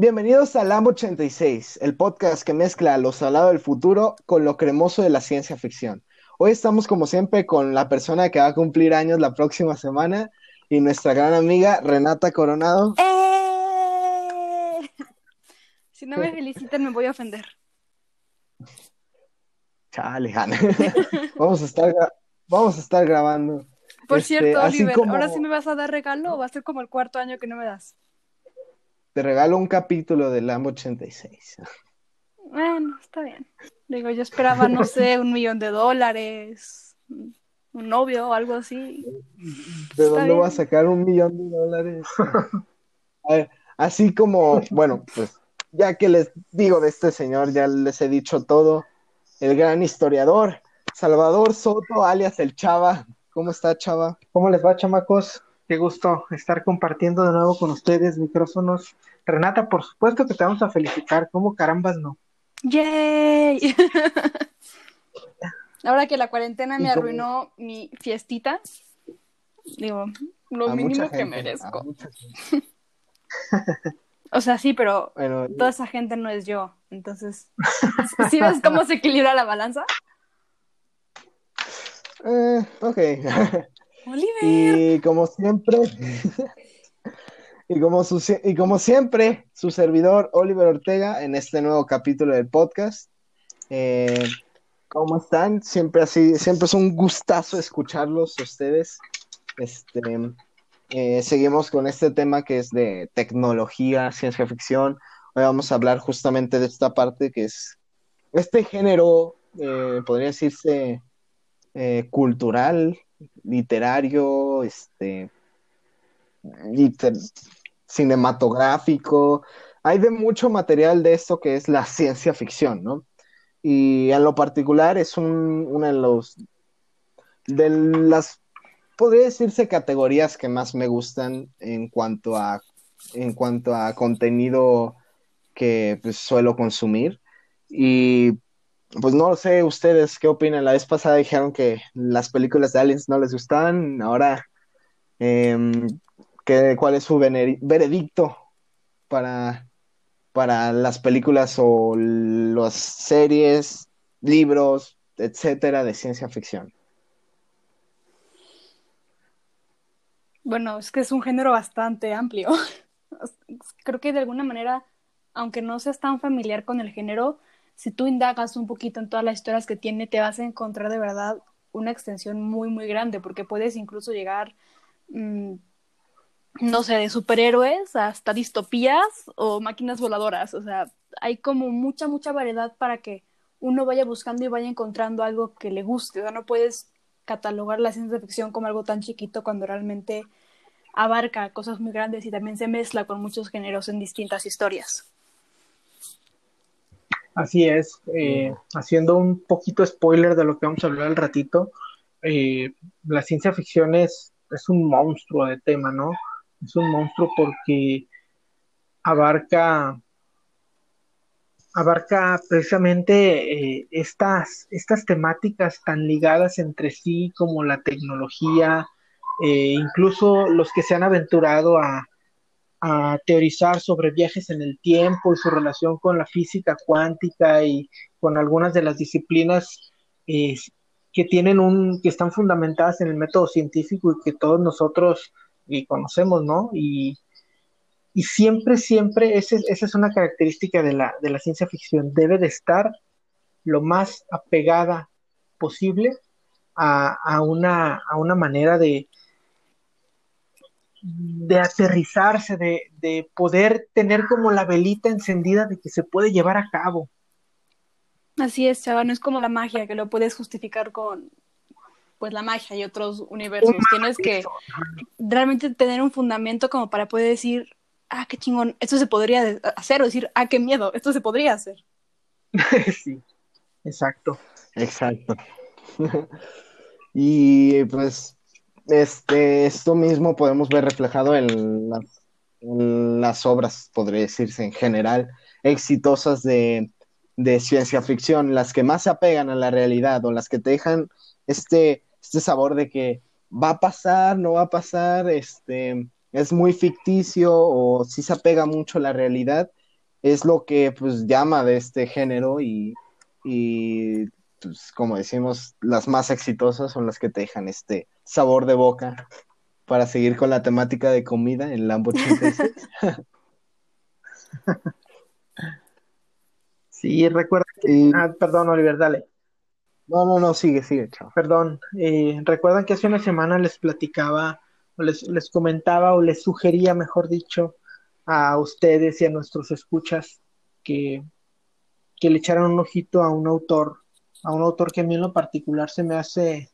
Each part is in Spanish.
Bienvenidos a Lambo 86, el podcast que mezcla lo salado del futuro con lo cremoso de la ciencia ficción. Hoy estamos como siempre con la persona que va a cumplir años la próxima semana y nuestra gran amiga Renata Coronado. ¡Eh! Si no me felicitan me voy a ofender. Chale, Hanna. vamos, a estar, vamos a estar grabando. Por Este, cierto, Oliver, como- ¿ahora sí me vas a dar regalo o va a ser como el cuarto año que no me das? Te regalo un capítulo de Lambo 86. Bueno, está bien. Digo, yo esperaba, no sé, un millón de dólares, un novio o algo así. ¿De Está dónde bien. voy a sacar un millón de dólares? A ver, así como, bueno, pues ya que les digo de este señor, ya les he dicho todo, el gran historiador, Salvador Soto, alias el Chava. ¿Cómo está, Chava? ¿Cómo les va, chamacos? Qué gusto estar compartiendo de nuevo con ustedes micrófonos. Renata, por supuesto que te vamos a felicitar. ¿Cómo carambas no? ¡Yay! Ahora que la cuarentena me arruinó mi fiestita, digo, lo A mínimo que merezco. O sea, sí, pero Bueno, toda esa gente no es yo. Entonces, ¿sí ves cómo se equilibra la balanza? eh, ok. Oliver. Y como siempre, y como, su- y como siempre, su servidor Oliver Ortega en este nuevo capítulo del podcast. Eh, ¿cómo están? Siempre así, siempre es un gustazo escucharlos ustedes. Este, eh, seguimos con este tema que es de tecnología, ciencia ficción. Hoy vamos a hablar justamente de esta parte que es este género, eh, podría decirse eh, cultural, literario, este, cinematográfico. Hay de mucho material de esto que es la ciencia ficción, ¿no? Y en lo particular es un, una de los de las podría decirse categorías que más me gustan en cuanto a en cuanto a contenido que pues, suelo consumir. Y pues no sé ustedes qué opinan. La vez pasada dijeron que las películas de aliens no les gustaban. Ahora, em, ¿qué- ¿cuál es su veredicto para, para las películas o las series, libros, etcétera, de ciencia ficción? Bueno, es que es un género bastante amplio. Creo que de alguna manera, aunque no seas tan familiar con el género, si tú indagas un poquito en todas las historias que tiene, te vas a encontrar de verdad una extensión muy, muy grande, porque puedes incluso llegar, mm, no sé, de superhéroes hasta distopías o máquinas voladoras. O sea, hay como mucha, mucha variedad para que uno vaya buscando y vaya encontrando algo que le guste. O sea, no puedes catalogar la ciencia ficción como algo tan chiquito cuando realmente abarca cosas muy grandes y también se mezcla con muchos géneros en distintas historias. Así es. eh, haciendo un poquito spoiler de lo que vamos a hablar al ratito, eh, la ciencia ficción es, es un monstruo de tema, ¿no? Es un monstruo porque abarca abarca precisamente eh, estas, estas temáticas tan ligadas entre sí como la tecnología, eh, incluso los que se han aventurado a, a teorizar sobre viajes en el tiempo y su relación con la física cuántica y con algunas de las disciplinas eh, que tienen un, que están fundamentadas en el método científico y que todos nosotros eh, conocemos, ¿no? Y, y siempre, siempre, esa es una característica de la, de la ciencia ficción, debe de estar lo más apegada posible a, a una, a una manera de, de aterrizarse, de, de poder tener como la velita encendida de que se puede llevar a cabo. Así es, chava, no es como la magia que lo puedes justificar con pues la magia y otros universos. Tienes que realmente tener un fundamento como para poder decir, ah, qué chingón, esto se podría hacer, o decir, ah, qué miedo, esto se podría hacer. sí, exacto. Exacto. Y pues este, esto mismo podemos ver reflejado en las, en las obras, podría decirse en general, exitosas de, de ciencia ficción, las que más se apegan a la realidad o las que te dejan este, este sabor de que va a pasar, no va a pasar, este, es muy ficticio o sí se apega mucho a la realidad es lo que pues llama de este género y, y pues, como decimos, las más exitosas son las que te dejan este sabor de boca para seguir con la temática de comida en Lambo 86. sí, recuerda que... Ah, perdón, Oliver, dale. No, no, no, sigue, sigue, chao. Perdón, eh, recuerdan que hace una semana les platicaba, o les, les comentaba, o les sugería, mejor dicho, a ustedes y a nuestros escuchas que, que le echaran un ojito a un autor, a un autor que a mí en lo particular se me hace,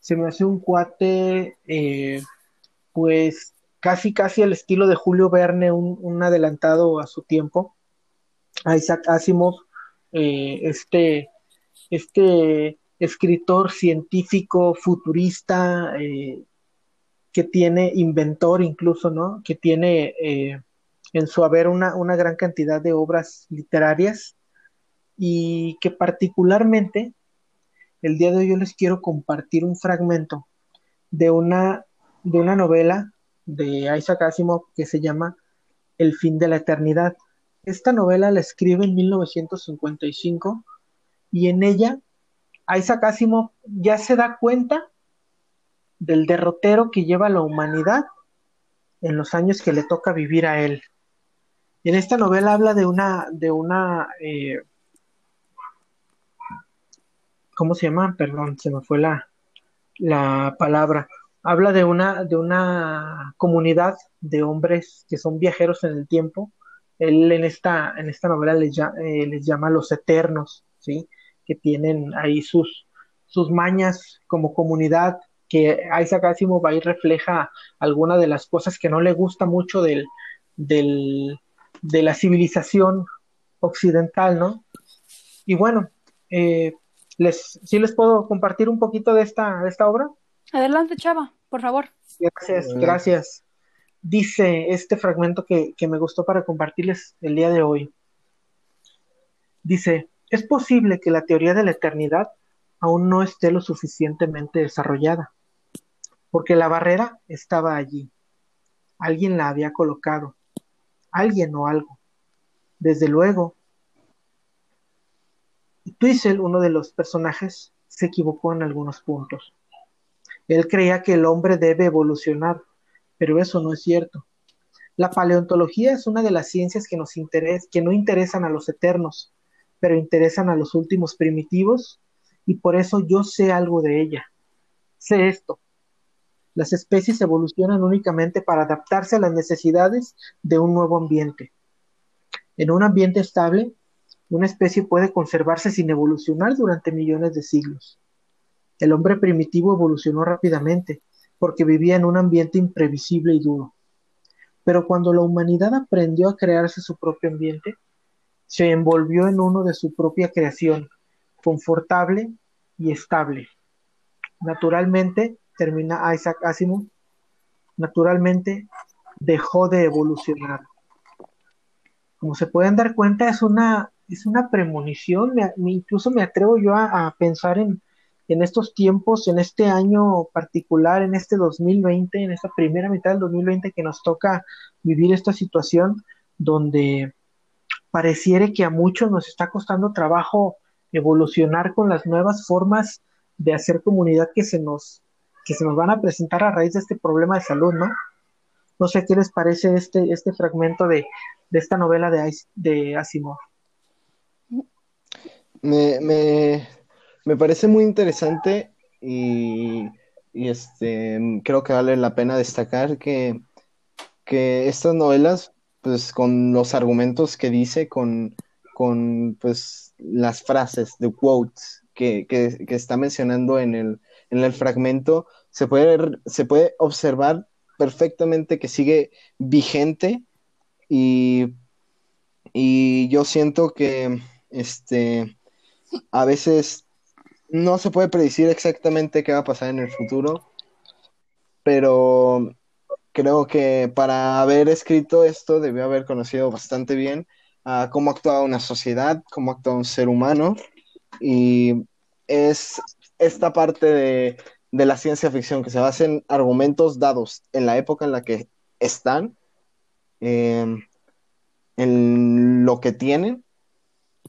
se me hace un cuate, eh, pues casi casi al estilo de Julio Verne, un, adelantado a su tiempo, a Isaac Asimov, eh, este, este escritor científico futurista eh, que tiene inventor incluso, ¿no? Que tiene en su haber una, una gran cantidad de obras literarias y que particularmente el día de hoy yo les quiero compartir un fragmento de una, de una novela de Isaac Asimov que se llama El fin de la eternidad. Esta novela la escribe en 1955 y en ella Isaac Asimov ya se da cuenta del derrotero que lleva la humanidad en los años que le toca vivir a él. En esta novela habla de una, de una, eh, ¿cómo se llama? Perdón, se me fue la, la palabra. Habla de una, de una comunidad de hombres que son viajeros en el tiempo. Él en esta, en esta novela les, eh, les llama los eternos, ¿sí? Que tienen ahí sus, sus mañas como comunidad, que Isaac Asimov ahí refleja alguna de las cosas que no le gusta mucho del, del, de la civilización occidental, ¿no? Y bueno, eh, les, ¿sí les puedo compartir un poquito de esta, de esta obra? Adelante, Chava, por favor. Gracias, gracias. Dice este fragmento que, que me gustó para compartirles el día de hoy. Dice, es posible que la teoría de la eternidad aún no esté lo suficientemente desarrollada, porque la barrera estaba allí. Alguien la había colocado alguien o algo. Desde luego, Twizzle, uno de los personajes, se equivocó en algunos puntos. Él creía que el hombre debe evolucionar, pero eso no es cierto. La paleontología es una de las ciencias que, nos que no interesan a los eternos, pero interesan a los últimos primitivos, y por eso yo sé algo de ella. Sé esto, las especies evolucionan únicamente para adaptarse a las necesidades de un nuevo ambiente. En un ambiente estable, una especie puede conservarse sin evolucionar durante millones de siglos. El hombre primitivo evolucionó rápidamente porque vivía en un ambiente imprevisible y duro. Pero cuando la humanidad aprendió a crearse su propio ambiente, se envolvió en uno de su propia creación, confortable y estable. Naturalmente, termina Isaac Asimov, naturalmente dejó de evolucionar. Como se pueden dar cuenta, es una, es una premonición, incluso me atrevo yo a, pensar en, en estos tiempos, en este año particular, en este 2020, en esta primera mitad del 2020 que nos toca vivir esta situación donde pareciere que a muchos nos está costando trabajo evolucionar con las nuevas formas de hacer comunidad que se nos que se nos van a presentar a raíz de este problema de salud, ¿no? No sé qué les parece este, este fragmento de, esta novela de, de Asimov. Me, parece muy interesante y, este, creo que vale la pena destacar que, que estas novelas, pues con los argumentos que dice, con, con pues las frases, de quotes que, que, que está mencionando en el, en el fragmento se puede, se puede observar perfectamente que sigue vigente y, y yo siento que este, a veces no se puede predecir exactamente qué va a pasar en el futuro, pero creo que para haber escrito esto debió haber conocido bastante bien a cómo actúa una sociedad, cómo actúa un ser humano. Y es esta parte de, la ciencia ficción que se basa en argumentos dados en la época en la que están, em, en lo que tienen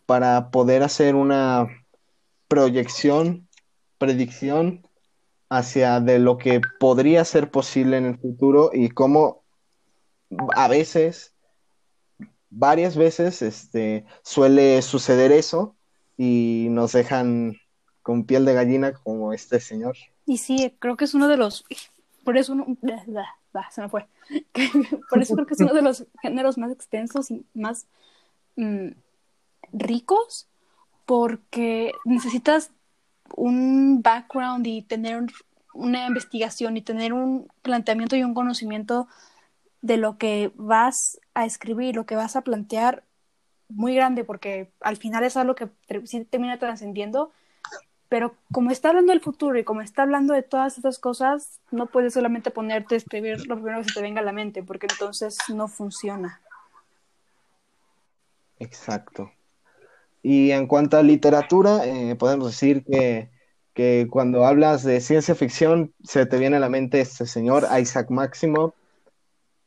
para poder hacer una proyección, predicción hacia de lo que podría ser posible en el futuro y cómo a veces, varias veces, este, suele suceder eso y nos dejan con piel de gallina como este señor. Y sí, creo que es uno de los, por eso se me fue, por eso creo que es uno de los géneros más extensos y más mm, ricos, porque necesitas un background y tener una investigación y tener un planteamiento y un conocimiento de lo que vas a escribir, lo que vas a plantear muy grande, porque al final es algo que sí termina trascendiendo, pero como está hablando del futuro y como está hablando de todas estas cosas, no puedes solamente ponerte a escribir lo primero que se te venga a la mente, porque entonces no funciona. Exacto. Y en cuanto a literatura, eh, podemos decir que, que, cuando hablas de ciencia ficción, se te viene a la mente este señor Isaac Maximov,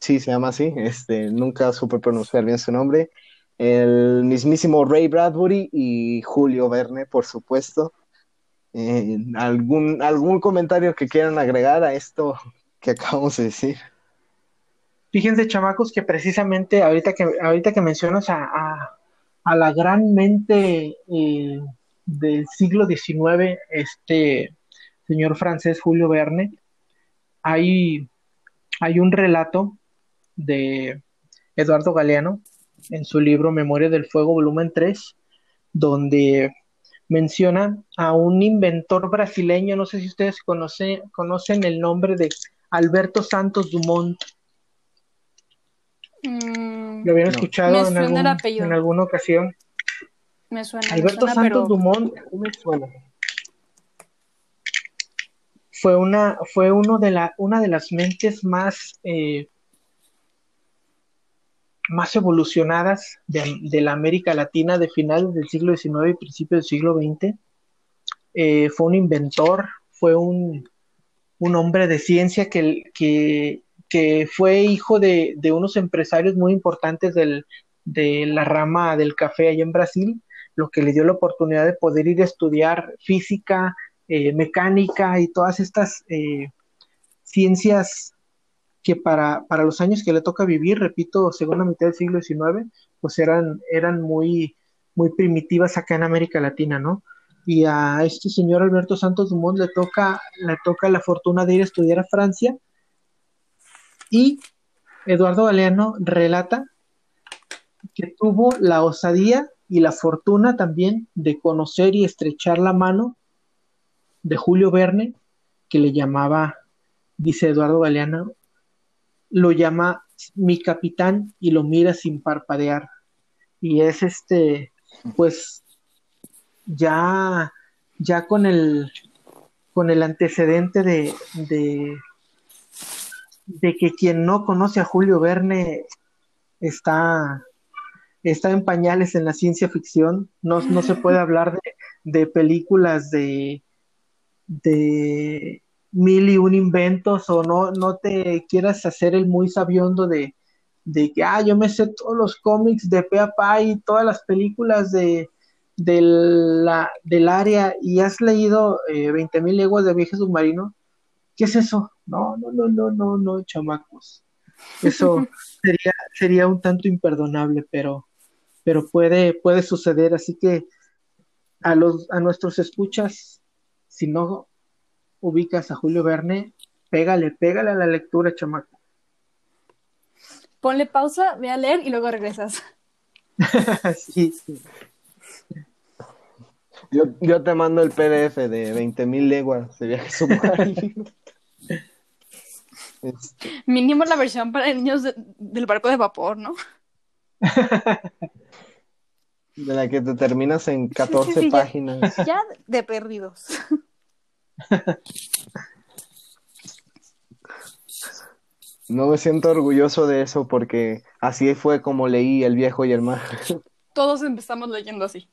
sí, se llama así, este, nunca supe pronunciar bien su nombre, el mismísimo Ray Bradbury y Julio Verne, por supuesto. Eh, ¿algún, ¿Algún comentario que quieran agregar a esto que acabamos de decir? Fíjense, chamacos, que precisamente ahorita que, ahorita que mencionas a, la gran mente eh, del siglo XIX, este señor francés Julio Verne, hay, hay un relato de Eduardo Galeano en su libro Memoria del Fuego, volumen 3, donde menciona a un inventor brasileño, no sé si ustedes conocen el nombre de Alberto Santos Dumont. Mm, ¿Lo habían escuchado en, en, alguna ocasión? Me suena. Alberto Santos Dumont me suena. Fue una, fue uno de la, una de las mentes más eh, más evolucionadas de, la América Latina de finales del siglo XIX y principios del siglo XX. Eh, fue un inventor, fue un, hombre de ciencia que, que, fue hijo de, unos empresarios muy importantes de la rama del café allá en Brasil, lo que le dio la oportunidad de poder ir a estudiar física, eh, mecánica y todas estas eh, ciencias que para, para los años que le toca vivir, repito, segunda mitad del siglo XIX, pues eran, eran muy, muy primitivas acá en América Latina, ¿no? Y a este señor Alberto Santos Dumont le toca, le toca la fortuna de ir a estudiar a Francia y Eduardo Galeano relata que tuvo la osadía y la fortuna también de conocer y estrechar la mano de Julio Verne, que le llamaba, dice Eduardo Galeano, lo llama mi capitán y lo mira sin parpadear. Y es este, pues, ya, ya con el, con el antecedente de, de, de que quien no conoce a Julio Verne está, está en pañales en la ciencia ficción. No, no se puede hablar de, de películas de, de mil y un inventos o no, no te quieras hacer el muy sabiondo de, de que, ah, yo me sé todos los cómics de pe y todas las películas de, la, del área y has leído eh, 20 mil leguas de viaje submarino, ¿qué es eso? No, no, no, no, no, no, chamacos. Eso sería, sería un tanto imperdonable, pero, pero puede, puede suceder. Así que a los, a nuestros escuchas, si no ubicas a Julio Verne, pégale, pégale a la lectura, chamaco. Ponle pausa, ve a leer y luego regresas. sí, sí. Yo, te mando el PDF de 20.000 leguas de viaje submarino. Este. Mínimo la versión para niños del barco de vapor, ¿no? De la que te terminas en 14 páginas. ya de perdidos. No me siento orgulloso de eso porque así fue como leí El viejo y el mar. Todos empezamos leyendo así.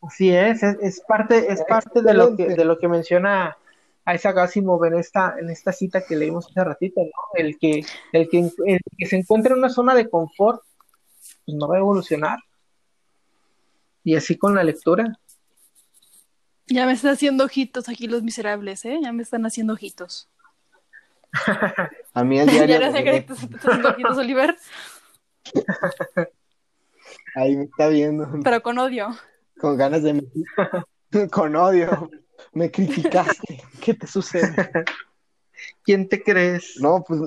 Así es, es, parte, es parte de lo que, de lo que menciona Isaac Asimov en esta, en esta cita que leímos hace ratito, ¿no? El que, el que, el que se encuentra en una zona de confort pues no va a evolucionar. Y así con la lectura. Ya me están haciendo ojitos aquí los miserables, ¿eh? Ya me están haciendo ojitos. A mí el diario. ya no sé que te están haciendo ojitos, Oliver, Ahí me está viendo. pero con odio. Con ganas de. Con odio. Me criticaste. ¿Qué te sucede? ¿Quién te crees? No, pues.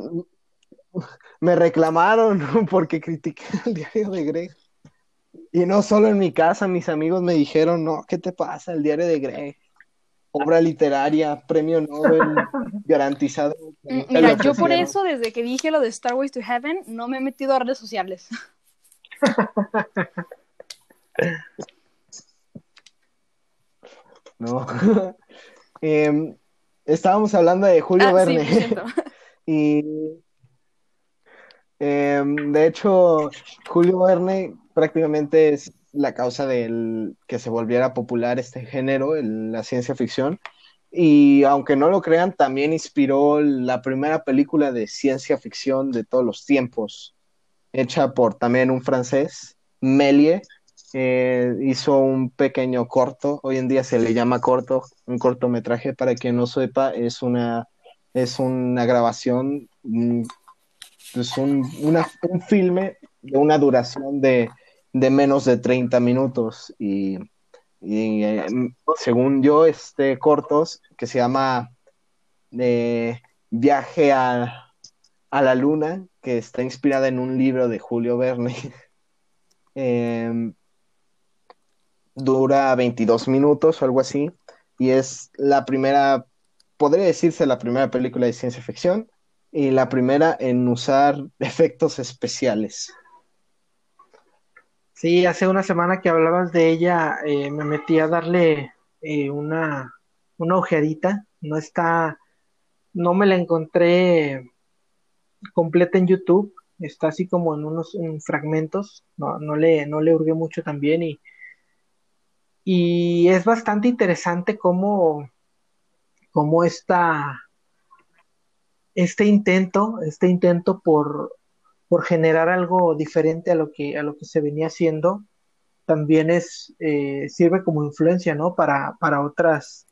Me reclamaron porque critiqué el diario de Greg. Y no solo en mi casa, mis amigos me dijeron, no, ¿qué te pasa? El diario de Greg. Obra literaria, premio Nobel, garantizado. Mira, yo por eso, desde que dije lo de Star Wars to Heaven, no me he metido a redes sociales. No. Em, estábamos hablando de Julio Ah, Verne. Y em, de hecho, Julio Verne prácticamente es la causa del que se volviera popular este género, el- la ciencia ficción. Y aunque no lo crean, también inspiró la primera película de ciencia ficción de todos los tiempos, hecha por también un francés, Méliès. Eh, hizo un pequeño corto, hoy en día se le llama corto, un cortometraje, para quien no sepa, es una es una grabación, mm, es un, una- un filme de una duración de, de menos de 30 minutos. Y, eh, según yo, este cortos que se llama eh, Viaje a, a la Luna, que está inspirada en un libro de Julio Verne, em, dura 22 minutos o algo así, y es la primera podría decirse la primera película de ciencia ficción y la primera en usar efectos especiales. Sí, hace una semana que hablabas de ella, eh, me metí a darle eh, una, una ojeadita. No está, no me la encontré completa en YouTube. Está así como en unos en fragmentos. No, no le, no le hurgué mucho también. Y, y es bastante interesante cómo, cómo esta, este intento, este intento por, por generar algo diferente a lo que, a lo que se venía haciendo, también es, eh, sirve como influencia, ¿no? Para, para otras,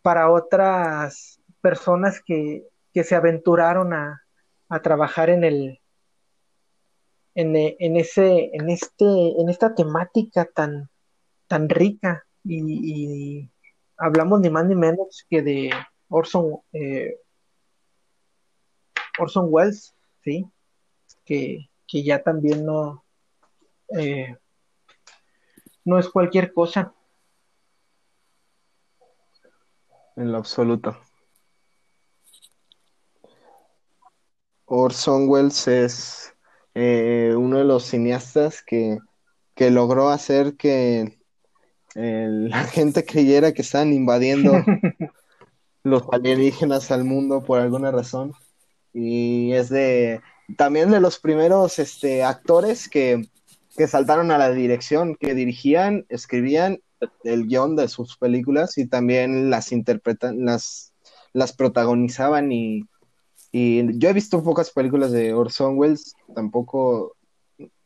para otras personas que, que se aventuraron a, a trabajar en el, en, en ese, en este, en esta temática tan, tan rica y, hablamos ni más ni menos que de Orson, eh, Orson Welles, ¿sí? Que, que ya también no, eh, no es cualquier cosa. En lo absoluto. Orson Welles es eh, uno de los cineastas que, que logró hacer que eh, la gente creyera que estaban invadiendo los alienígenas al mundo por alguna razón. Y es de también de los primeros este, actores que, que saltaron a la dirección, que dirigían, escribían el guion de sus películas y también las interpretan, las, las protagonizaban y, y yo he visto pocas películas de Orson Welles, tampoco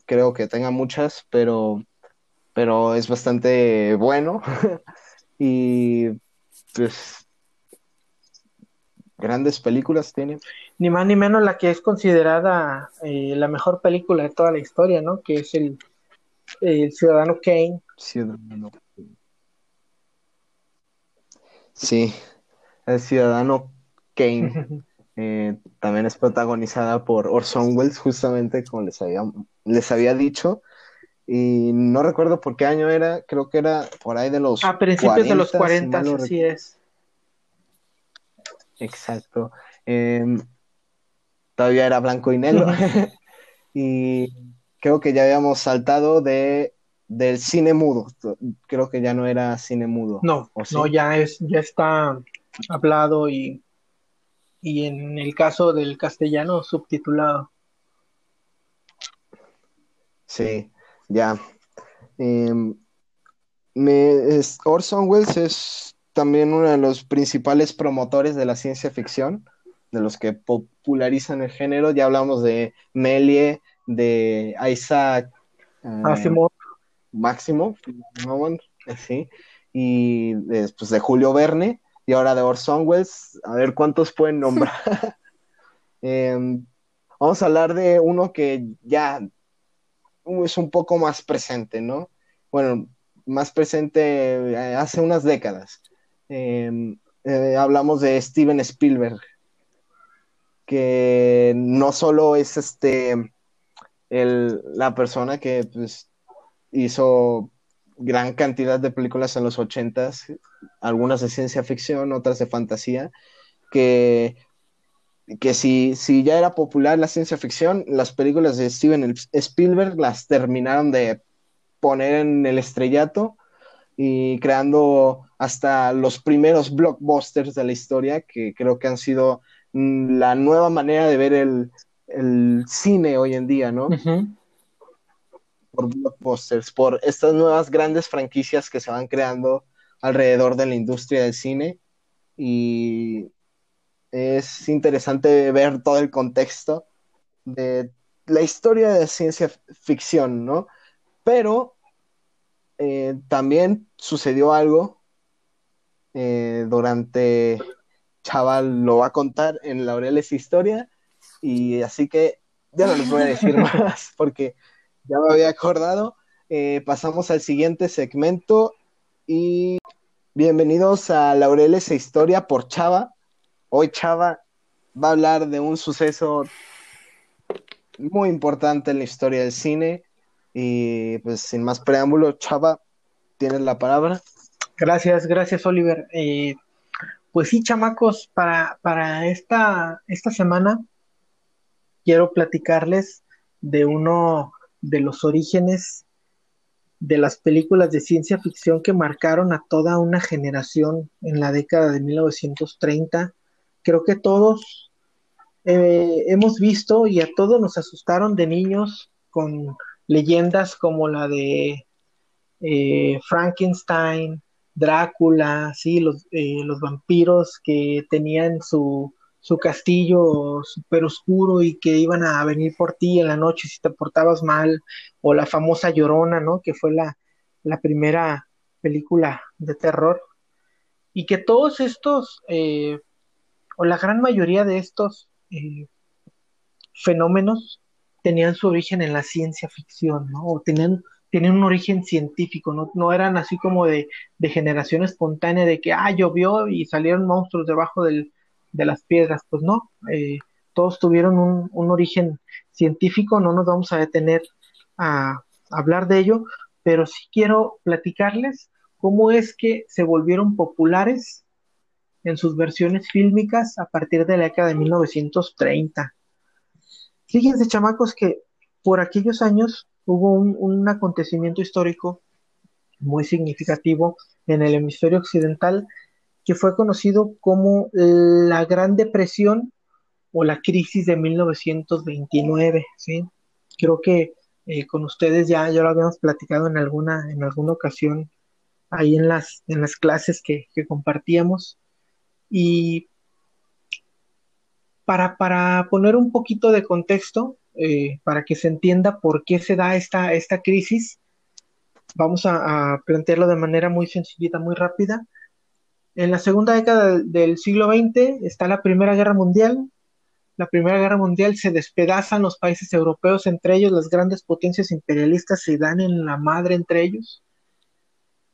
creo que tenga muchas, pero, pero es bastante bueno y pues grandes películas tiene. Ni más ni menos la que es considerada eh, la mejor película de toda la historia, ¿no? Que es el, el Ciudadano Kane. Ciudadano. Sí, el Ciudadano Kane. Eh, también es protagonizada por Orson Welles, justamente como les había, les había dicho. Y no recuerdo por qué año era, creo que era por ahí de los A principios de los 40, si 40, mal no así es. Exacto. Em, todavía era blanco y negro. y creo que ya habíamos saltado de, del cine mudo. Creo que ya no era cine mudo. No, ¿O sí? no, ya es, ya está hablado y, y en el caso del castellano subtitulado. Sí, ya. Em, me- es- Orson Welles es también uno de los principales promotores de la ciencia ficción, de los que popularizan el género. Ya hablamos de Méliès, de Isaac Máximo. Máximo, sí. Y después de Julio Verne y ahora de Orson Welles, a ver cuántos pueden nombrar. Em, vamos a hablar de uno que ya es un poco más presente, ¿no? Bueno, más presente eh, hace unas décadas. Em, eh, hablamos de Steven Spielberg, que no solo es este la persona que pues, hizo gran cantidad de películas en los ochentas, algunas de ciencia ficción, otras de fantasía, que, que si, si ya era popular la ciencia ficción, las películas de Steven Spielberg las terminaron de poner en el estrellato y creando hasta los primeros blockbusters de la historia, que creo que han sido mm, la nueva manera de ver el, el cine hoy en día, ¿no? Por blockbusters, por estas nuevas grandes franquicias que se van creando alrededor de la industria del cine. Y es interesante ver todo el contexto de la historia de ciencia ficción, ¿no? Pero eh, también sucedió algo eh, durante, Chaval lo va a contar en Laureles Historia, y así que ya no les voy a decir más porque ya me había acordado. Eh, pasamos al siguiente segmento y bienvenidos a Laureles e Historia por Chava. Hoy Chava va a hablar de un suceso muy importante en la historia del cine y pues sin más preámbulo, Chava, tienes la palabra. Gracias, gracias Oliver. Eh, pues sí, chamacos, para, para esta, esta semana quiero platicarles de uno de los orígenes de las películas de ciencia ficción que marcaron a toda una generación en la década de 1930. Creo que todos eh, hemos visto y a todos nos asustaron de niños con leyendas como la de eh, Frankenstein, Drácula, sí, los, eh, los vampiros que tenían su, su castillo súper oscuro y que iban a venir por ti en la noche si te portabas mal, o la famosa Llorona, ¿no? Que fue la, primera película de terror. Y que todos estos, eh, o la gran mayoría de estos eh, fenómenos tenían su origen en la ciencia ficción, ¿no? O tenían, un origen científico, ¿no? No eran así como de, de generación espontánea de que, ah, llovió y salieron monstruos debajo del, de las piedras, pues no, eh, todos tuvieron un, origen científico, no nos vamos a detener a, hablar de ello, pero sí quiero platicarles cómo es que se volvieron populares en sus versiones fílmicas a partir de la década de 1930. Fíjense, chamacos, que por aquellos años hubo un, acontecimiento histórico muy significativo en el hemisferio occidental que fue conocido como la Gran Depresión o la crisis de 1929, ¿sí? Creo que eh, con ustedes ya, ya lo habíamos platicado en alguna, en alguna ocasión ahí en las, en las clases que, compartíamos. Y para, para, poner un poquito de contexto, eh, para que se entienda por qué se da esta, esta crisis, vamos a, a plantearlo de manera muy sencillita, muy rápida. En la segunda década del siglo XX está la Primera Guerra Mundial. La Primera Guerra Mundial se despedazan los países europeos, entre ellos las grandes potencias imperialistas se dan en la madre entre ellos.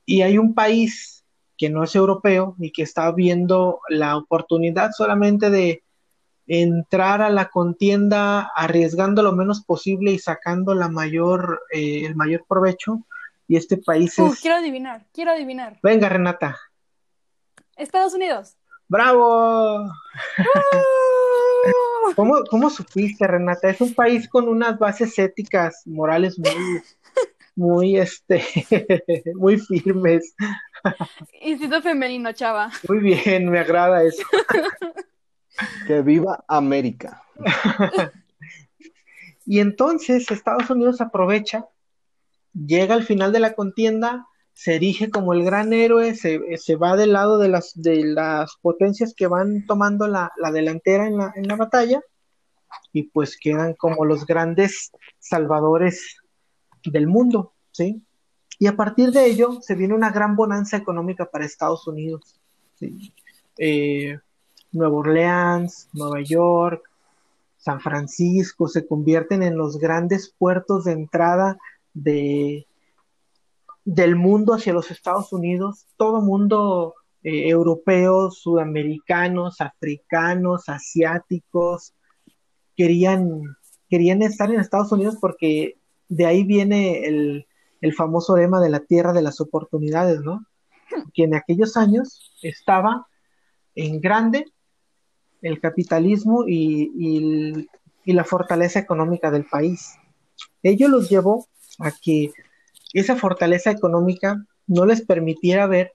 Y hay un país que no es europeo y que está viendo la oportunidad solamente de entrar a la contienda arriesgando lo menos posible y sacando la mayor, eh, el mayor provecho. Y este país es... Quiero adivinar, quiero adivinar. Venga, Renata. Estados Unidos. ¡Bravo! ¿Cómo, ¿Cómo, supiste, Renata? Es un país con unas bases éticas, morales muy, muy, este, muy firmes. Instinto femenino, chava. Muy bien, me agrada eso. que viva América. y entonces Estados Unidos aprovecha, llega al final de la contienda, se erige como el gran héroe, se, se, va del lado de las, de las potencias que van tomando la, delantera en la, en la, batalla y pues quedan como los grandes salvadores del mundo, ¿sí? Y a partir de ello se viene una gran bonanza económica para Estados Unidos. Eh, Nueva Orleans, Nueva York, San Francisco se convierten en los grandes puertos de entrada de, del mundo hacia los Estados Unidos. Todo mundo eh, europeos, sudamericanos, africanos, asiáticos, querían, querían estar en Estados Unidos porque de ahí viene el, el famoso lema de la tierra de las oportunidades, ¿no? Que en aquellos años estaba en grande el capitalismo y, la fortaleza económica del país. Ello los llevó a que esa fortaleza económica no les permitiera ver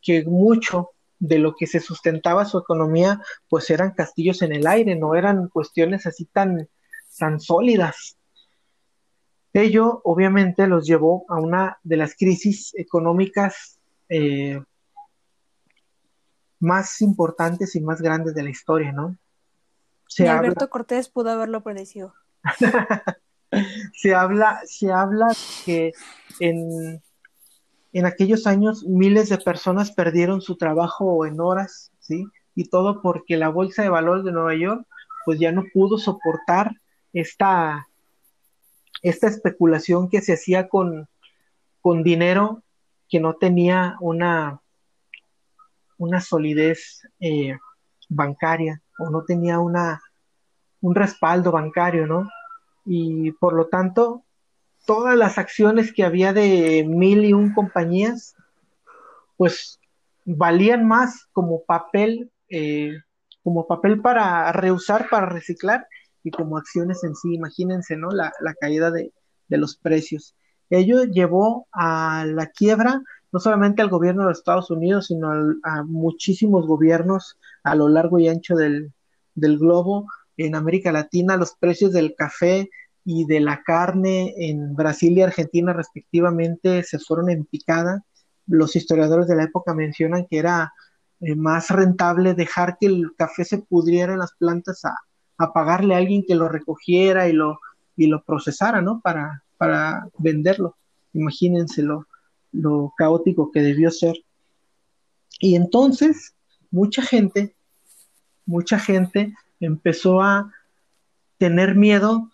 que mucho de lo que se sustentaba su economía, pues eran castillos en el aire, no eran cuestiones así tan, tan sólidas. Ello obviamente los llevó a una de las crisis económicas eh, más importantes y más grandes de la historia, ¿no? Se Alberto Cortés pudo haberlo predecido. se habla, se habla que en, en aquellos años miles de personas perdieron su trabajo en horas, ¿sí? Y todo porque la Bolsa de Valores de Nueva York pues ya no pudo soportar esta, esta especulación que se hacía con, con dinero que no tenía una, una solidez eh, bancaria o no tenía una, un respaldo bancario, ¿no? Y por lo tanto, todas las acciones que había de mil y un compañías, pues valían más como papel, eh, como papel para reusar, para reciclar y como acciones en sí. Imagínense, ¿no? La, la caída de, de los precios. Ello llevó a la quiebra no solamente al gobierno de Estados Unidos, sino a muchísimos gobiernos a lo largo y ancho del, del globo. En América Latina, los precios del café y de la carne en Brasil y Argentina respectivamente se fueron en picada. Los historiadores de la época mencionan que era eh, más rentable dejar que el café se pudriera en las plantas a, a pagarle a alguien que lo recogiera y lo, y lo procesara, ¿no? Para, para venderlo. Imagínenselo lo caótico que debió ser. Y entonces, mucha gente, mucha gente empezó a tener miedo,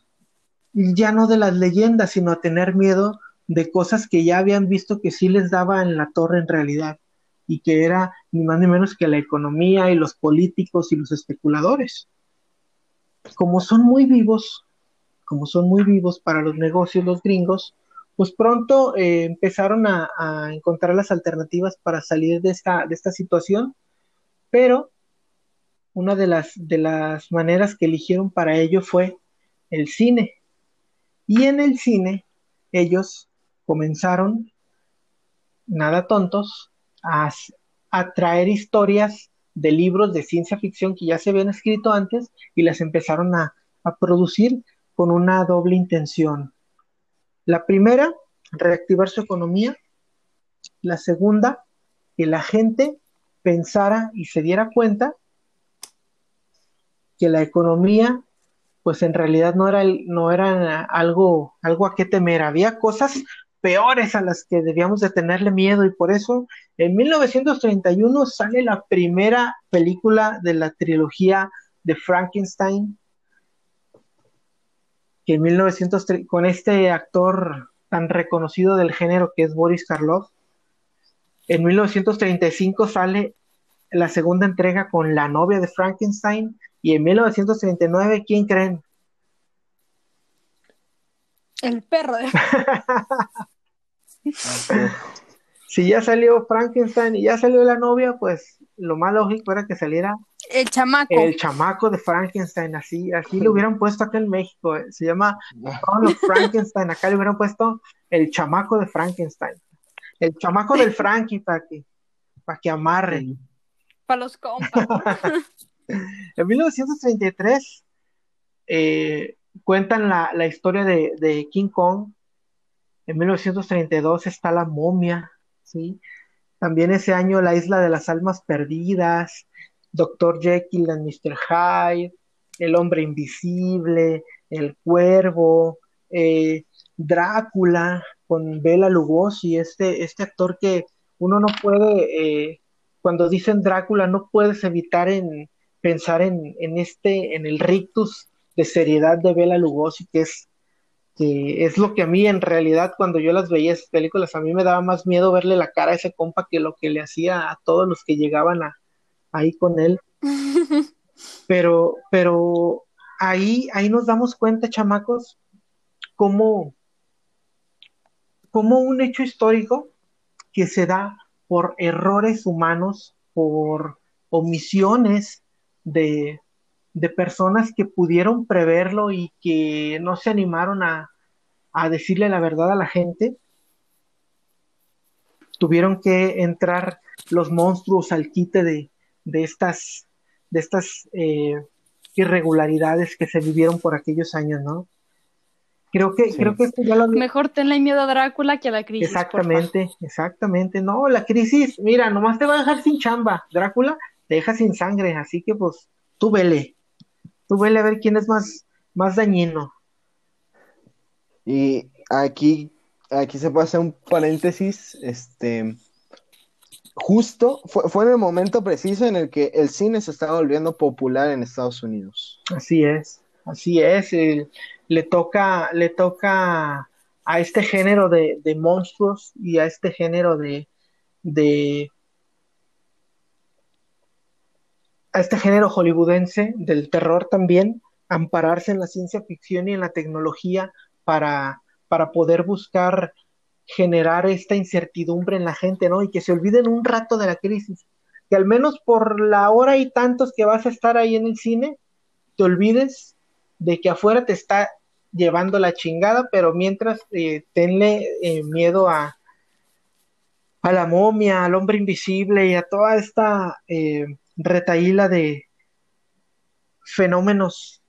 ya no de las leyendas, sino a tener miedo de cosas que ya habían visto que sí les daba en la torre en realidad, y que era ni más ni menos que la economía y los políticos y los especuladores. Como son muy vivos, como son muy vivos para los negocios los gringos, pues pronto eh, empezaron a, encontrar las alternativas para salir de esta, de esta situación, pero una de las, de las maneras que eligieron para ello fue el cine. Y en el cine ellos comenzaron, nada tontos, a, a traer historias de libros de ciencia ficción que ya se habían escrito antes y las empezaron a, a producir con una doble intención la primera, reactivar su economía. La segunda, que la gente pensara y se diera cuenta que la economía, pues en realidad no era, no era algo, algo a qué temer. Había cosas peores a las que debíamos de tenerle miedo y por eso en 1931 sale la primera película de la trilogía de Frankenstein que en 1903, con este actor tan reconocido del género que es Boris Karloff, en 1935 sale la segunda entrega con La novia de Frankenstein y en 1939, ¿quién creen? El perro de... si ya salió Frankenstein y ya salió la novia, pues lo más lógico era que saliera el chamaco. El chamaco de Frankenstein, así, así lo hubieran puesto acá en México. Eh, se llama Pablo Frankenstein. Acá le hubieran puesto el chamaco de Frankenstein. El chamaco del Frankie para que, para que amarre. Para los compas. en 1933 eh, cuentan la, la historia de, King Kong. En 1932 está la momia, ¿sí? También ese año la isla de las almas perdidas, Doctor Jekyll and Mr. Hyde, El hombre invisible, El cuervo, eh, Drácula con Bela Lugosi, este, este actor que uno no puede, eh, cuando dicen Drácula, no puedes evitar en pensar en, en este, en el rictus de seriedad de Bela Lugosi, que es, que es lo que a mí en realidad cuando yo las veía esas películas, a mí me daba más miedo verle la cara a ese compa que lo que le hacía a todos los que llegaban a, ahí con él. Pero, pero ahí, ahí nos damos cuenta, chamacos, cómo, cómo un hecho histórico que se da por errores humanos, por omisiones de, de personas que pudieron preverlo y que no se animaron a, a decirle la verdad a la gente, tuvieron que entrar los monstruos al quite de, de estas, de estas eh, irregularidades que se vivieron por aquellos años, ¿no? Creo que, creo que esto ya lo Mejor tenle miedo a Drácula que a la crisis. Exactamente, exactamente. No, la crisis, mira, nomás te va a dejar sin chamba. Drácula te deja sin sangre, así que pues tú vele. Tú vele a ver quién es más, más dañino. Y aquí, aquí se puede hacer un paréntesis, este, justo fue, fue en el momento preciso en el que el cine se estaba volviendo popular en Estados Unidos. Así es, así es. eh, le toca, le toca a este género de, de monstruos y a este género de, de a este género hollywoodense del terror también, ampararse en la ciencia ficción y en la tecnología para, para poder buscar generar esta incertidumbre en la gente, ¿no? Y que se olviden un rato de la crisis, que al menos por la hora y tantos que vas a estar ahí en el cine, te olvides de que afuera te está llevando la chingada, pero mientras eh, tenle eh, miedo a, a la momia, al hombre invisible y a toda esta eh, retaíla de fenómenos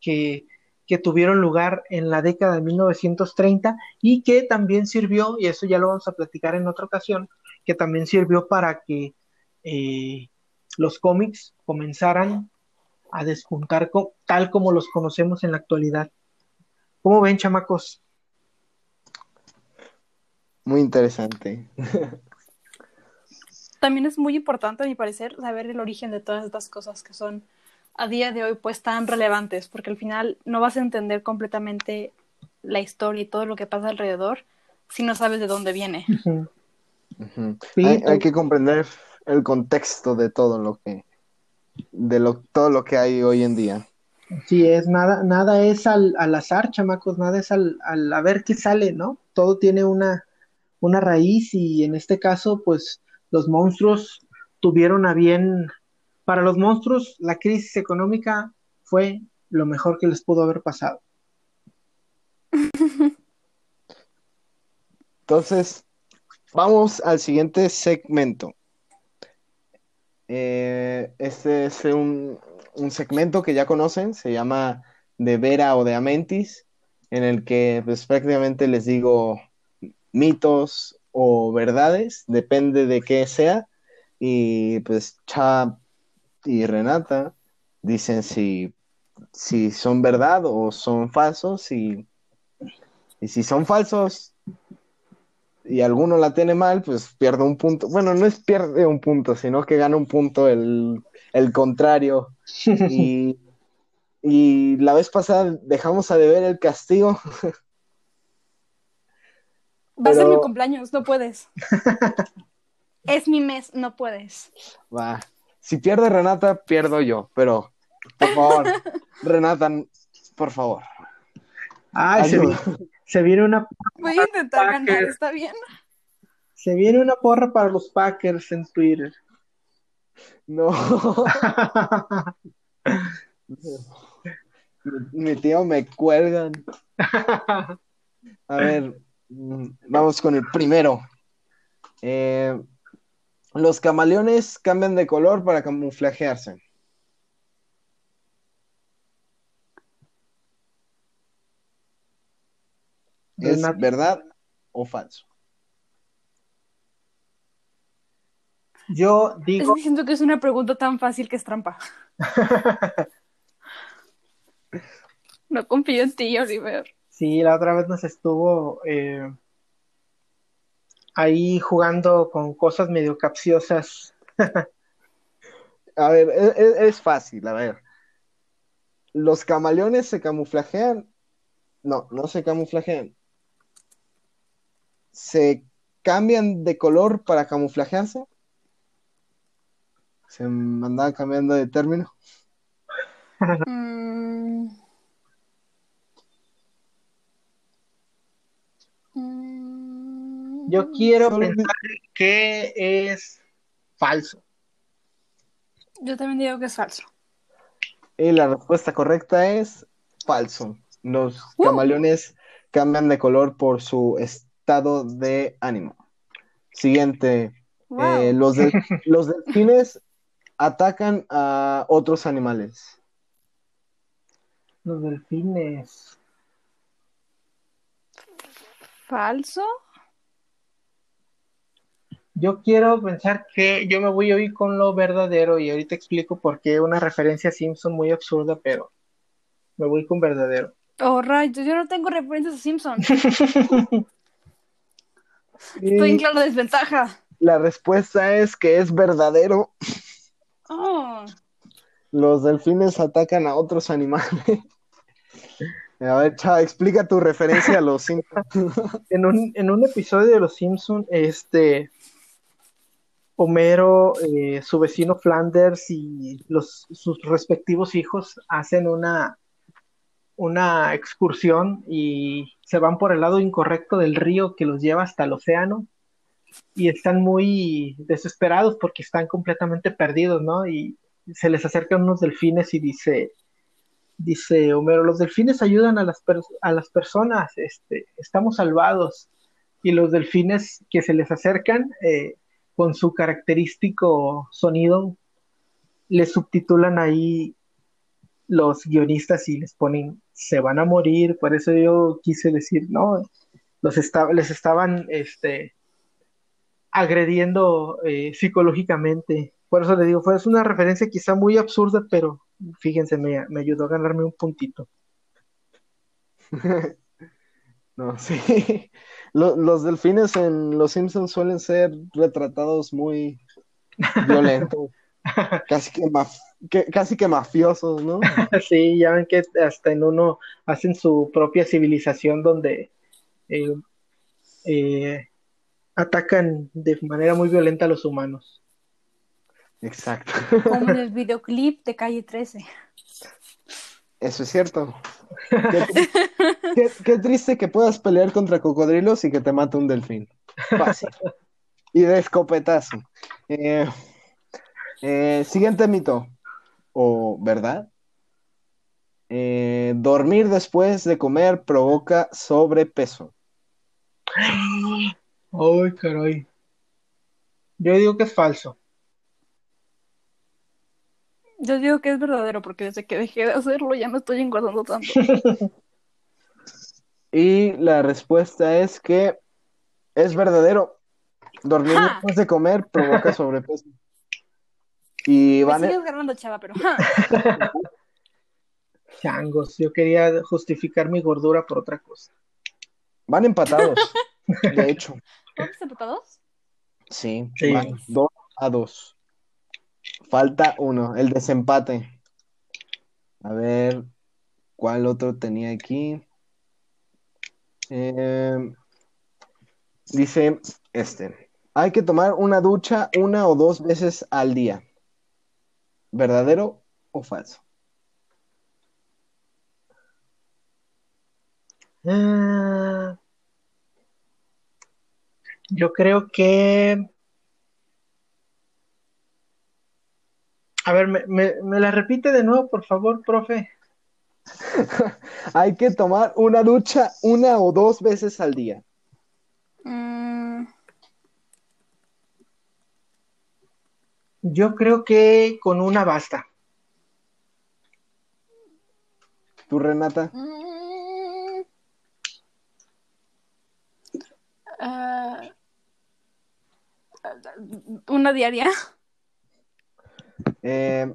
que, que tuvieron lugar en la década de 1930 y que también sirvió, y eso ya lo vamos a platicar en otra ocasión, que también sirvió para que eh, los cómics comenzaran a despuntar tal como los conocemos en la actualidad. ¿Cómo ven, chamacos? Muy interesante. También es muy importante, a mi parecer, saber el origen de todas estas cosas que son a día de hoy pues tan relevantes, porque al final no vas a entender completamente la historia y todo lo que pasa alrededor si no sabes de dónde viene. Sí, hay, hay que comprender el contexto de todo lo que, de lo, todo lo que hay hoy en día. Sí, es nada, nada es al, al azar, chamacos, nada es al, al a ver qué sale, ¿no? Todo tiene una, una raíz y en este caso, pues los monstruos tuvieron a bien, para los monstruos la crisis económica fue lo mejor que les pudo haber pasado. Entonces, vamos al siguiente segmento. Eh, este es un, un segmento que ya conocen, se llama De Vera o de Amentis, en el que pues prácticamente les digo mitos o verdades, depende de qué sea, y pues Cha y Renata dicen si, si son verdad o son falsos, y, y si son falsos, y alguno la tiene mal, pues pierde un punto. Bueno, no es pierde un punto, sino que gana un punto el, el contrario. Y, y la vez pasada dejamos a deber el castigo. Va a ser mi cumpleaños, no puedes. es mi mes, no puedes. Va. Si pierde Renata, pierdo yo. Pero, por favor, Renata, por favor. Ay, se, se viene una, Voy a intentar ganar. ¿está bien? se viene una porra para los Packers en Twitter. No. Mi tío me cuelgan. A ver, vamos con el primero. Eh, los camaleones cambian de color para camuflajearse. ¿Es verdad o falso? Yo digo, que siento que es una pregunta tan fácil que es trampa. No confío en ti, Oliver. Sí, la otra vez nos estuvo eh, ahí jugando con cosas medio capciosas. A ver, e- e- es, fácil, a ver. ¿Los camaleones se camuflajean? No, no se camuflajean. ¿Se cambian de color para camuflajearse? Se andaban cambiando de término. Mm. Yo quiero Solo pensar que es falso. Yo también digo que es falso. Y la respuesta correcta es falso. Los Uh. camaleones cambian de color por su estado de ánimo. Siguiente. Wow. Eh, los, de- los delfines atacan a otros animales. Los delfines. ¿Falso? Yo quiero pensar que yo me voy a ir con lo verdadero y ahorita explico por qué una referencia a Simpson muy absurda, pero me voy con verdadero. Oh, rayos, yo no tengo referencias a Simpson. Estoy en clara desventaja. la respuesta es que es verdadero. Oh. Los delfines atacan a otros animales. A ver, Chava, explica tu referencia a los Simpsons. En un, en un episodio de Los Simpson, este Homero, eh, su vecino Flanders y los, sus respectivos hijos hacen una, una excursión y se van por el lado incorrecto del río que los lleva hasta el océano y están muy desesperados porque están completamente perdidos, ¿no? Y se les acercan unos delfines y dice, dice Homero, los delfines ayudan a las, a las personas, este, estamos salvados. Y los delfines que se les acercan, eh, con su característico sonido, les subtitulan ahí los guionistas y les ponen, se van a morir, por eso yo quise decir, no, los les estaban este, agrediendo eh, psicológicamente. Por eso le digo, fue es una referencia quizá muy absurda, pero fíjense, me, me ayudó a ganarme un puntito. No, sí. Lo- Los, delfines en Los Simpsons suelen ser retratados muy violentos, casi que, maf- que- casi que mafiosos, ¿no? Sí, ya ven que hasta en uno hacen su propia civilización donde eh, eh, atacan de manera muy violenta a los humanos. Exacto. Como en el videoclip de Calle 13. Eso es cierto. Qué, tri- qué- qué triste que puedas pelear contra cocodrilos y que te mate un delfín. Fácil. Y de escopetazo. Eh, eh, siguiente mito. ¿O verdad? Eh, dormir después de comer provoca sobrepeso. Ay, caray. Yo digo que es falso. Yo digo que es verdadero porque desde que dejé de hacerlo ya me estoy engordando tanto. Y la respuesta es que es verdadero. Dormir ¡Ja! después de comer provoca sobrepeso. Y Me van, sigues ganando, chava, pero ¡ja! Changos, yo quería justificar mi gordura por otra cosa. van empatados, de hecho. ¿Todos empatados? Sí, Sí. van dos a dos. Falta uno, el desempate. A ver, ¿cuál otro tenía aquí? Eh, dice este, hay que tomar una ducha una o dos veces al día. ¿Verdadero o falso? Ah, yo creo que... A ver, me, me, me la repite de nuevo, por favor, profe. Hay que tomar una ducha una o dos veces al día. Mm, Yo creo que con una basta. ¿Tú, Renata? mm, ah, una diaria. Eh,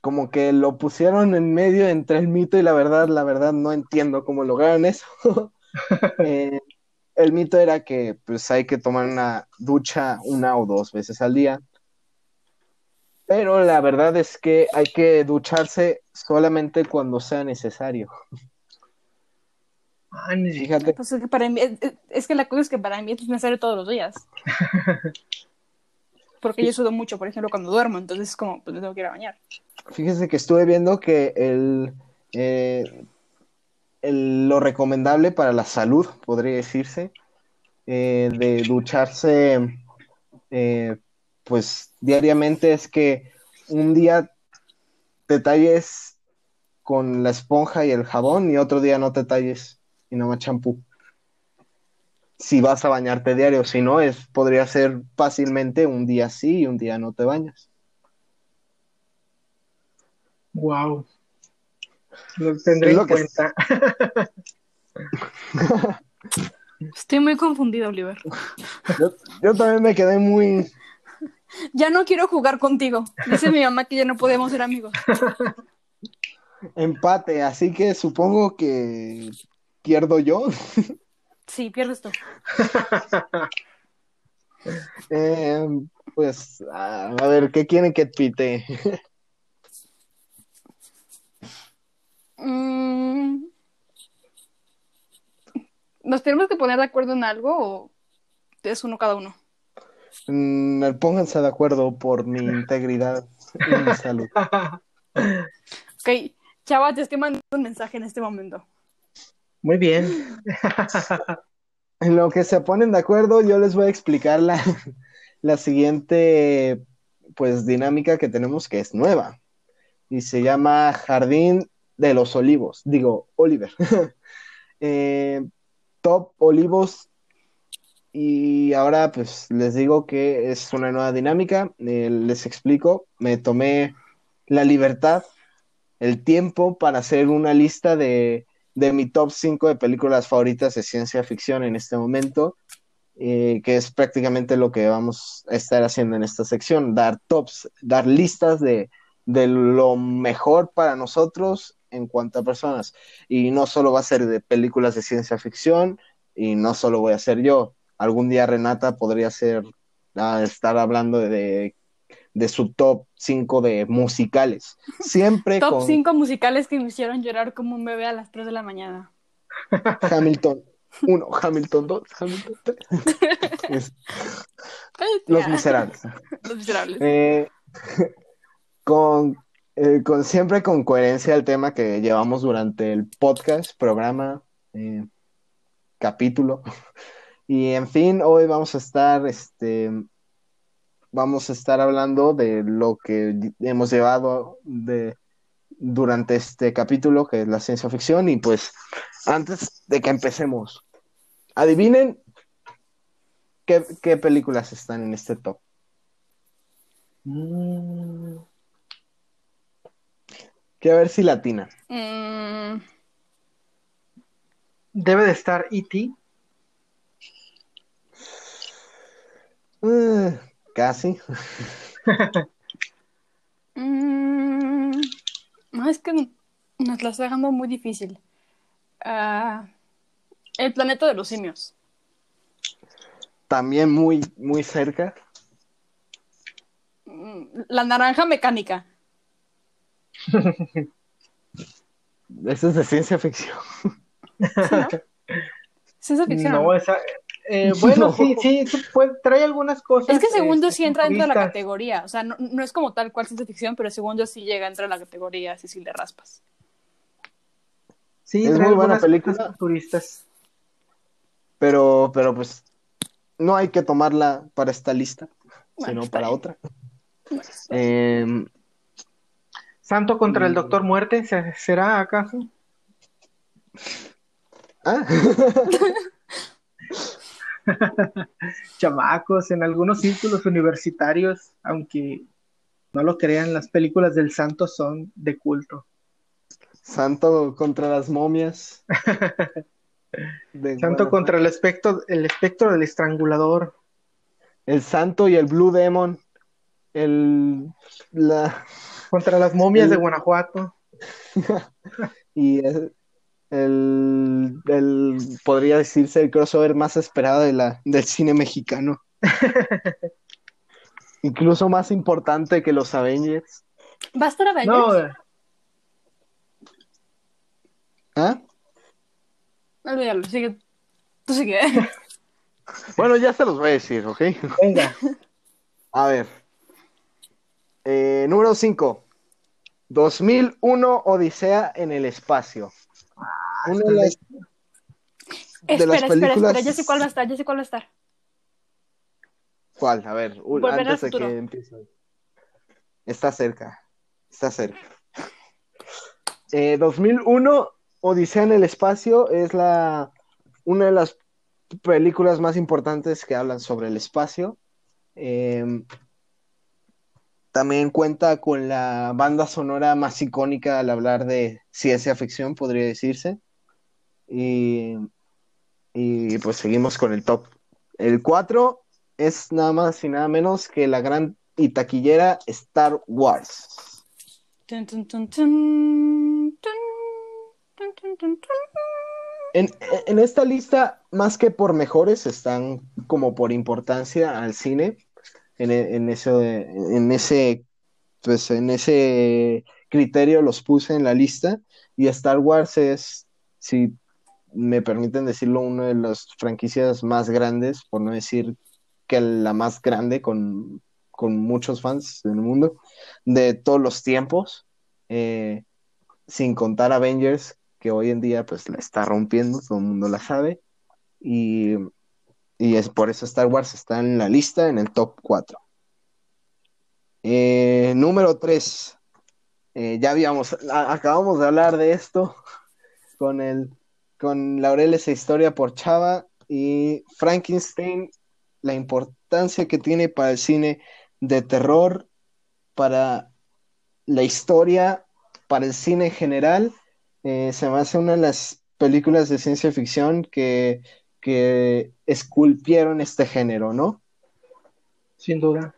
como que lo pusieron en medio entre el mito y la verdad. La verdad no entiendo cómo lograron eso. Eh, el mito era que pues hay que tomar una ducha una o dos veces al día. Pero la verdad es que hay que ducharse solamente cuando sea necesario. Ah, Fíjate, Pues es, que para mí, es que la cosa es que para mí es necesario todos los días. Porque yo sudo mucho, por ejemplo, cuando duermo, entonces es como, pues me tengo que ir a bañar. fíjese que estuve viendo que el, eh, el- lo recomendable para la salud, podría decirse, eh, de ducharse eh, pues diariamente es que un día te talles con la esponja y el jabón y otro día no te talles y no más champú. Si vas a bañarte diario, si no, es, podría ser fácilmente un día sí y un día no te bañas. Wow. Lo tendré lo en que- cuenta. Estoy muy confundido, Oliver. Yo, yo también me quedé muy... Ya no quiero jugar contigo. Dice mi mamá que ya no podemos ser amigos. empate, así que supongo que pierdo yo. Sí, pierdes tú. Eh, pues, a, a ver, ¿qué quieren que pite? Mm. ¿Nos tenemos que poner de acuerdo en algo o es uno cada uno? Mm, pónganse de acuerdo por mi integridad y mi salud. Ok, chava, te estoy mandando un mensaje en este momento. Muy bien. En lo que se ponen de acuerdo, yo les voy a explicar la, la siguiente pues dinámica que tenemos que es nueva. Y se llama Jardín de los Olivos, digo, Oliver. Eh, top Olivos. Y ahora pues les digo que es una nueva dinámica, Eh, les explico, me tomé la libertad, el tiempo para hacer una lista de de mi top 5 de películas favoritas de ciencia ficción en este momento, eh, que es prácticamente lo que vamos a estar haciendo en esta sección, dar tops, dar listas de, de lo mejor para nosotros en cuanto a personas. Y no solo va a ser de películas de ciencia ficción, y no solo voy a ser yo. Algún día Renata podría ser, ah, estar hablando de, de su top 5 de musicales. Siempre Top con 5 musicales que me hicieron llorar como un bebé a las 3 de la mañana. Hamilton 1, Hamilton 2, Hamilton 3. Los Miserables. Los miserables. Eh, con, eh, con siempre con coherencia el tema que llevamos durante el podcast, programa, eh, capítulo. Y en fin, hoy vamos a estar, este, vamos a estar hablando de lo que hemos llevado de, durante este capítulo, que es la ciencia ficción. Y pues, antes de que empecemos, adivinen qué, qué películas están en este top. Mm, Quiero ver si latina. Mm, Debe de estar E E.T. Eh, casi. mm, no, es que nos la está dejando muy difícil. Ah, el planeta de los simios. También muy, muy cerca. Mm, La naranja mecánica. Eso es de ciencia ficción. Ciencia ficción. No, esa. Eh, bueno, No. sí, sí, sí, puede- trae algunas cosas. Es que según yo este, sí entra dentro de la categoría. O sea, no, no es como tal cual ciencia ficción, pero según yo sí llega dentro de la categoría, así si le raspas. Sí, Es trae muy buena película. cosas futuristas. Pero, pero pues no hay que tomarla para esta lista, Bueno, sino para bien. otra. Bueno. Eh, Santo contra el. Doctor Muerte, ¿se- ¿será acaso? ah, Chamacos, en algunos círculos universitarios, aunque no lo crean, las películas del Santo son de culto. Santo contra las momias. De Santo contra el espectro, el espectro del estrangulador. El Santo y el Blue Demon. El, la, Contra las momias de Guanajuato. y es el, el, podría decirse el crossover más esperado de la, del cine mexicano. Incluso más importante que los Avengers. ¿Va a estar Avengers? No, eh, ¿Ah? Olvídalo, sigue. Tú sigue. Bueno, ya se los voy a decir, ¿ok? venga. A ver. Eh, número 5. 2001 Odisea en el espacio. Una de las, de espera, las espera, películas... espera, ya sé cuál va a estar, ya sé cuál va a estar. ¿Cuál? A ver, antes de futuro. que empiece. Está cerca. Está cerca. Eh, 2001 Odisea en el espacio es la una de las películas más importantes que hablan sobre el espacio. Eh, también cuenta con la banda sonora más icónica al hablar de ciencia ficción, podría decirse. Y, y pues seguimos con el top. El 4 es nada más y nada menos que la gran y taquillera Star Wars. En, en, esta lista, más que por mejores, están como por importancia al cine, en, en, ese, en ese, pues, en ese criterio los puse en la lista, y Star Wars es, si me permiten decirlo, una de las franquicias más grandes, por no decir que la más grande con, con muchos fans en el mundo, de todos los tiempos. Eh, sin contar Avengers, que hoy en día pues la está rompiendo, todo el mundo la sabe, y, y es por eso Star Wars está en la lista, en el top 4. Eh, número 3, ya habíamos, acabamos de hablar de esto con el, con Laurel esa historia por Chava y Frankenstein, la importancia que tiene para el cine de terror, para la historia, para el cine en general eh, se me hace una de las películas de ciencia ficción que, que esculpieron este género, ¿no? Sin duda.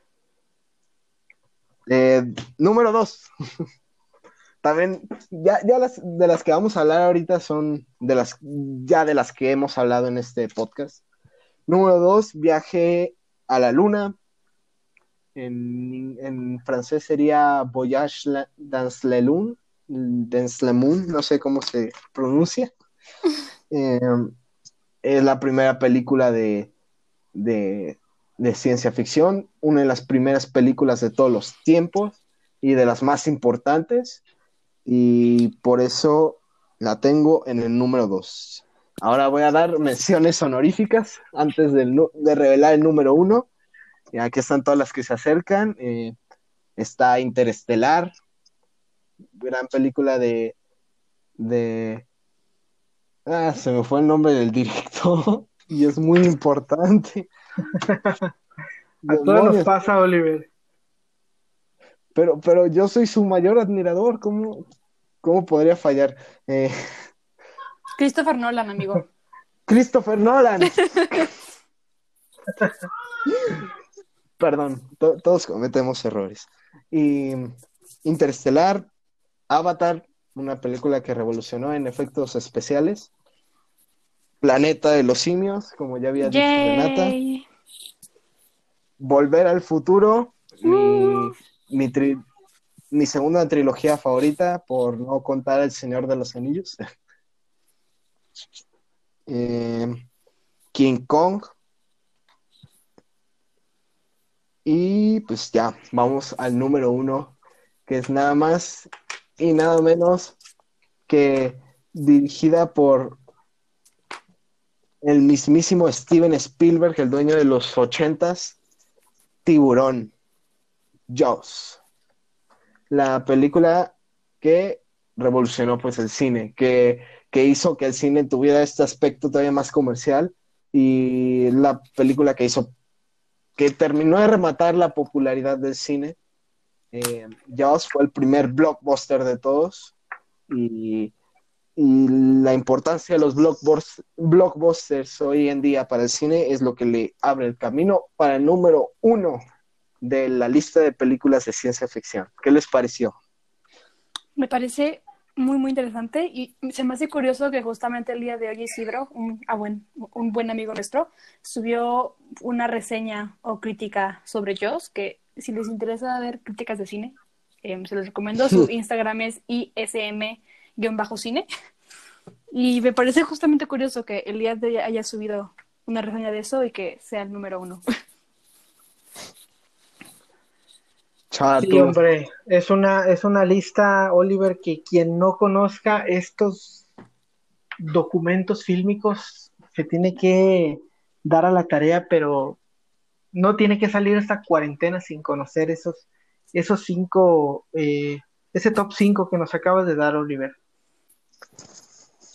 Eh, número dos. También, ya, ya las de las que vamos a hablar ahorita son de las, ya de las que hemos hablado en este podcast. Número dos, viaje a la luna. En, en francés sería Voyage la- dans la lune, dans la moon, no sé cómo se pronuncia. Eh, es la primera película de, de, de ciencia ficción, una de las primeras películas de todos los tiempos y de las más importantes, y por eso la tengo en el número 2. Ahora voy a dar menciones honoríficas antes de revelar el número 1. Y aquí están todas las que se acercan. Eh, está Interestelar, gran película de, de... Ah, se me fue el nombre del director y es muy importante. A todos nos pasa, Oliver. Pero, pero yo soy su mayor admirador, ¿cómo, cómo podría fallar? Eh, Christopher Nolan, amigo. Christopher Nolan. Perdón, to- todos cometemos errores. Y Interestelar, Avatar, una película que revolucionó en efectos especiales. Planeta de los simios, como ya había dicho Renata. Volver al futuro, mi, mi, mi segunda trilogía favorita, por no contar El Señor de los Anillos. Eh, King Kong. Y pues ya, vamos al número uno, que es nada más y nada menos que dirigida por el mismísimo Steven Spielberg, el dueño de los ochentas, Tiburón, Jaws. La película que revolucionó pues el cine, que, que hizo que el cine tuviera este aspecto todavía más comercial y la película que hizo, que terminó de rematar la popularidad del cine. Eh, Jaws fue el primer blockbuster de todos y, y la importancia de los blockbusters, blockbusters hoy en día para el cine es lo que le abre el camino para el número uno de la lista de películas de ciencia ficción. ¿Qué les pareció? Me parece muy, muy interesante y se me hace curioso que justamente el día de hoy Isidro, un, ah, buen, un buen amigo nuestro, subió una reseña o crítica sobre Joss, que si les interesa ver críticas de cine, eh, se los recomiendo. Su Instagram es ism-cine. Y me parece justamente curioso que el día de hoy haya subido una reseña de eso y que sea el número uno. Sí, hombre, es una, es una lista, Oliver, que quien no conozca estos documentos fílmicos se tiene que dar a la tarea, pero no tiene que salir esta cuarentena sin conocer esos, esos cinco, eh, ese top cinco que nos acabas de dar, Oliver.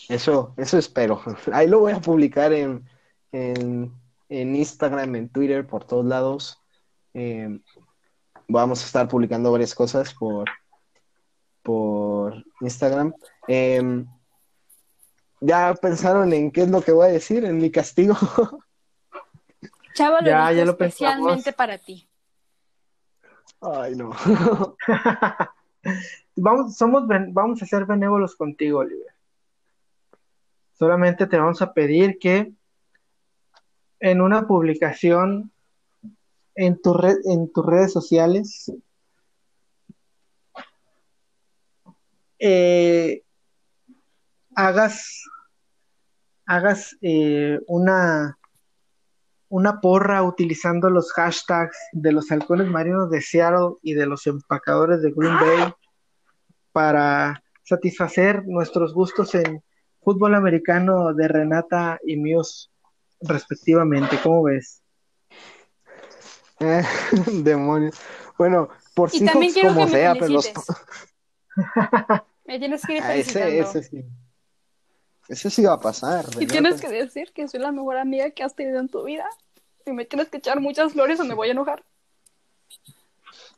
Eso, eso espero. Ahí lo voy a publicar en, en, en Instagram, en Twitter, por todos lados. Eh, vamos a estar publicando varias cosas por, por Instagram. Em, ¿Ya pensaron en qué es lo que voy a decir en mi castigo? Chavo, lo ya, ya lo especialmente para ti. Ay, no. vamos, somos, vamos a ser benévolos contigo, Oliver. Solamente te vamos a pedir que en una publicación en, tu red, en tus redes sociales eh, hagas, hagas eh, una, una porra utilizando los hashtags de los halcones marinos de Seattle y de los empacadores de Green Bay para satisfacer nuestros gustos en fútbol americano de Renata y míos respectivamente. ¿Cómo ves? Eh, demonios. Bueno, por si como sea, pero me tienes que ir ah, ese, sí. Eso sí va a pasar. Y tienes que decir que soy la mejor amiga que has tenido en tu vida. Y me tienes que echar muchas flores o me voy a enojar.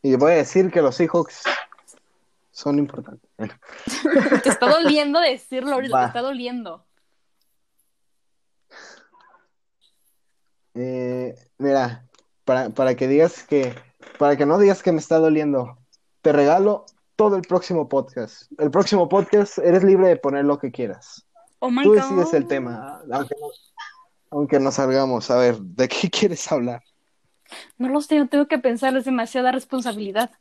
Y voy a decir que los hijos son importantes. te está doliendo decirlo ahorita, te está doliendo. Eh, mira, para, para que digas que, para que no digas que me está doliendo, te regalo todo el próximo podcast. El próximo podcast eres libre de poner lo que quieras. Oh Tú decides el tema, aunque no, aunque no salgamos. A ver, ¿de qué quieres hablar? No lo sé, tengo que pensar, es demasiada responsabilidad.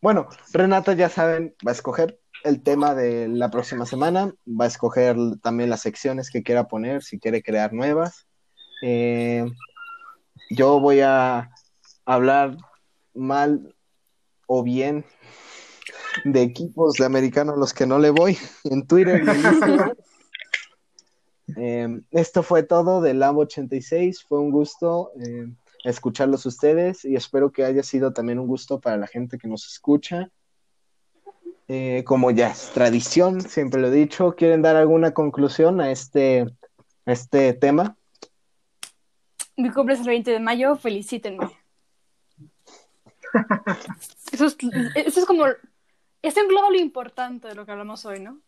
Bueno, Renata, ya saben, va a escoger el tema de la próxima semana, va a escoger también las secciones que quiera poner, si quiere crear nuevas. Eh, yo voy a hablar mal o bien de equipos de americanos los que no le voy en Twitter em, esto fue todo del Lambo 86. Fue un gusto em, escucharlos ustedes y espero que haya sido también un gusto para la gente que nos escucha. Eh, como ya es tradición, siempre lo he dicho, ¿quieren dar alguna conclusión a este, a este tema? Mi cumple es el 20 de mayo, felicítenme. Eso es, eso es como. Eso engloba lo importante de lo que hablamos hoy, ¿no?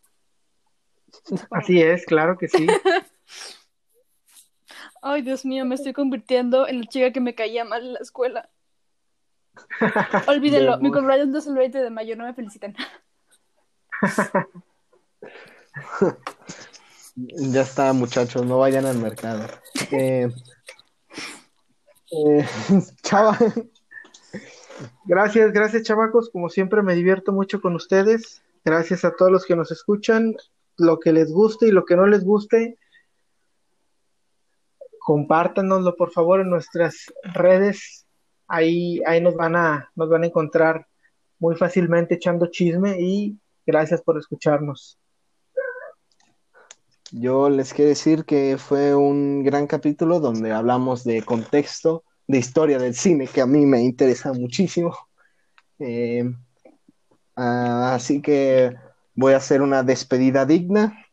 Así es, claro que sí. Ay, Dios mío, me estoy convirtiendo en la chica que me caía mal en la escuela. Olvídenlo, mi cumpleaños es el 20 de mayo, no me feliciten. ya está, muchachos, no vayan al mercado. Eh, eh, chava. Gracias, gracias, chavacos. Como siempre, me divierto mucho con ustedes. Gracias a todos los que nos escuchan. Lo que les guste y lo que no les guste, compártanoslo por favor en nuestras redes. Ahí, ahí nos van a, nos van a encontrar muy fácilmente echando chisme y gracias por escucharnos. Yo les quiero decir que fue un gran capítulo donde hablamos de contexto, de historia del cine, que a mí me interesa muchísimo. Eh, así que voy a hacer una despedida digna.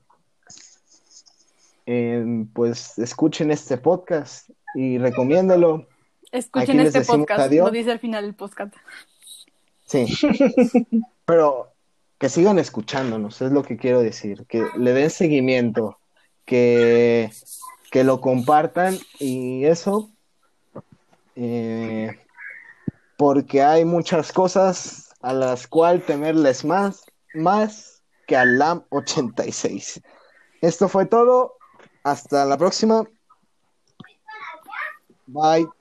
Eh, pues escuchen este podcast y recomiéndalo. Escuchen este podcast, lo dice al final del podcast. Sí, pero que sigan escuchándonos, es lo que quiero decir, que le den seguimiento, que, que lo compartan y eso, eh, porque hay muchas cosas a las cual temerles más, más que al LAM 86. Esto fue todo. Hasta la próxima. Bye.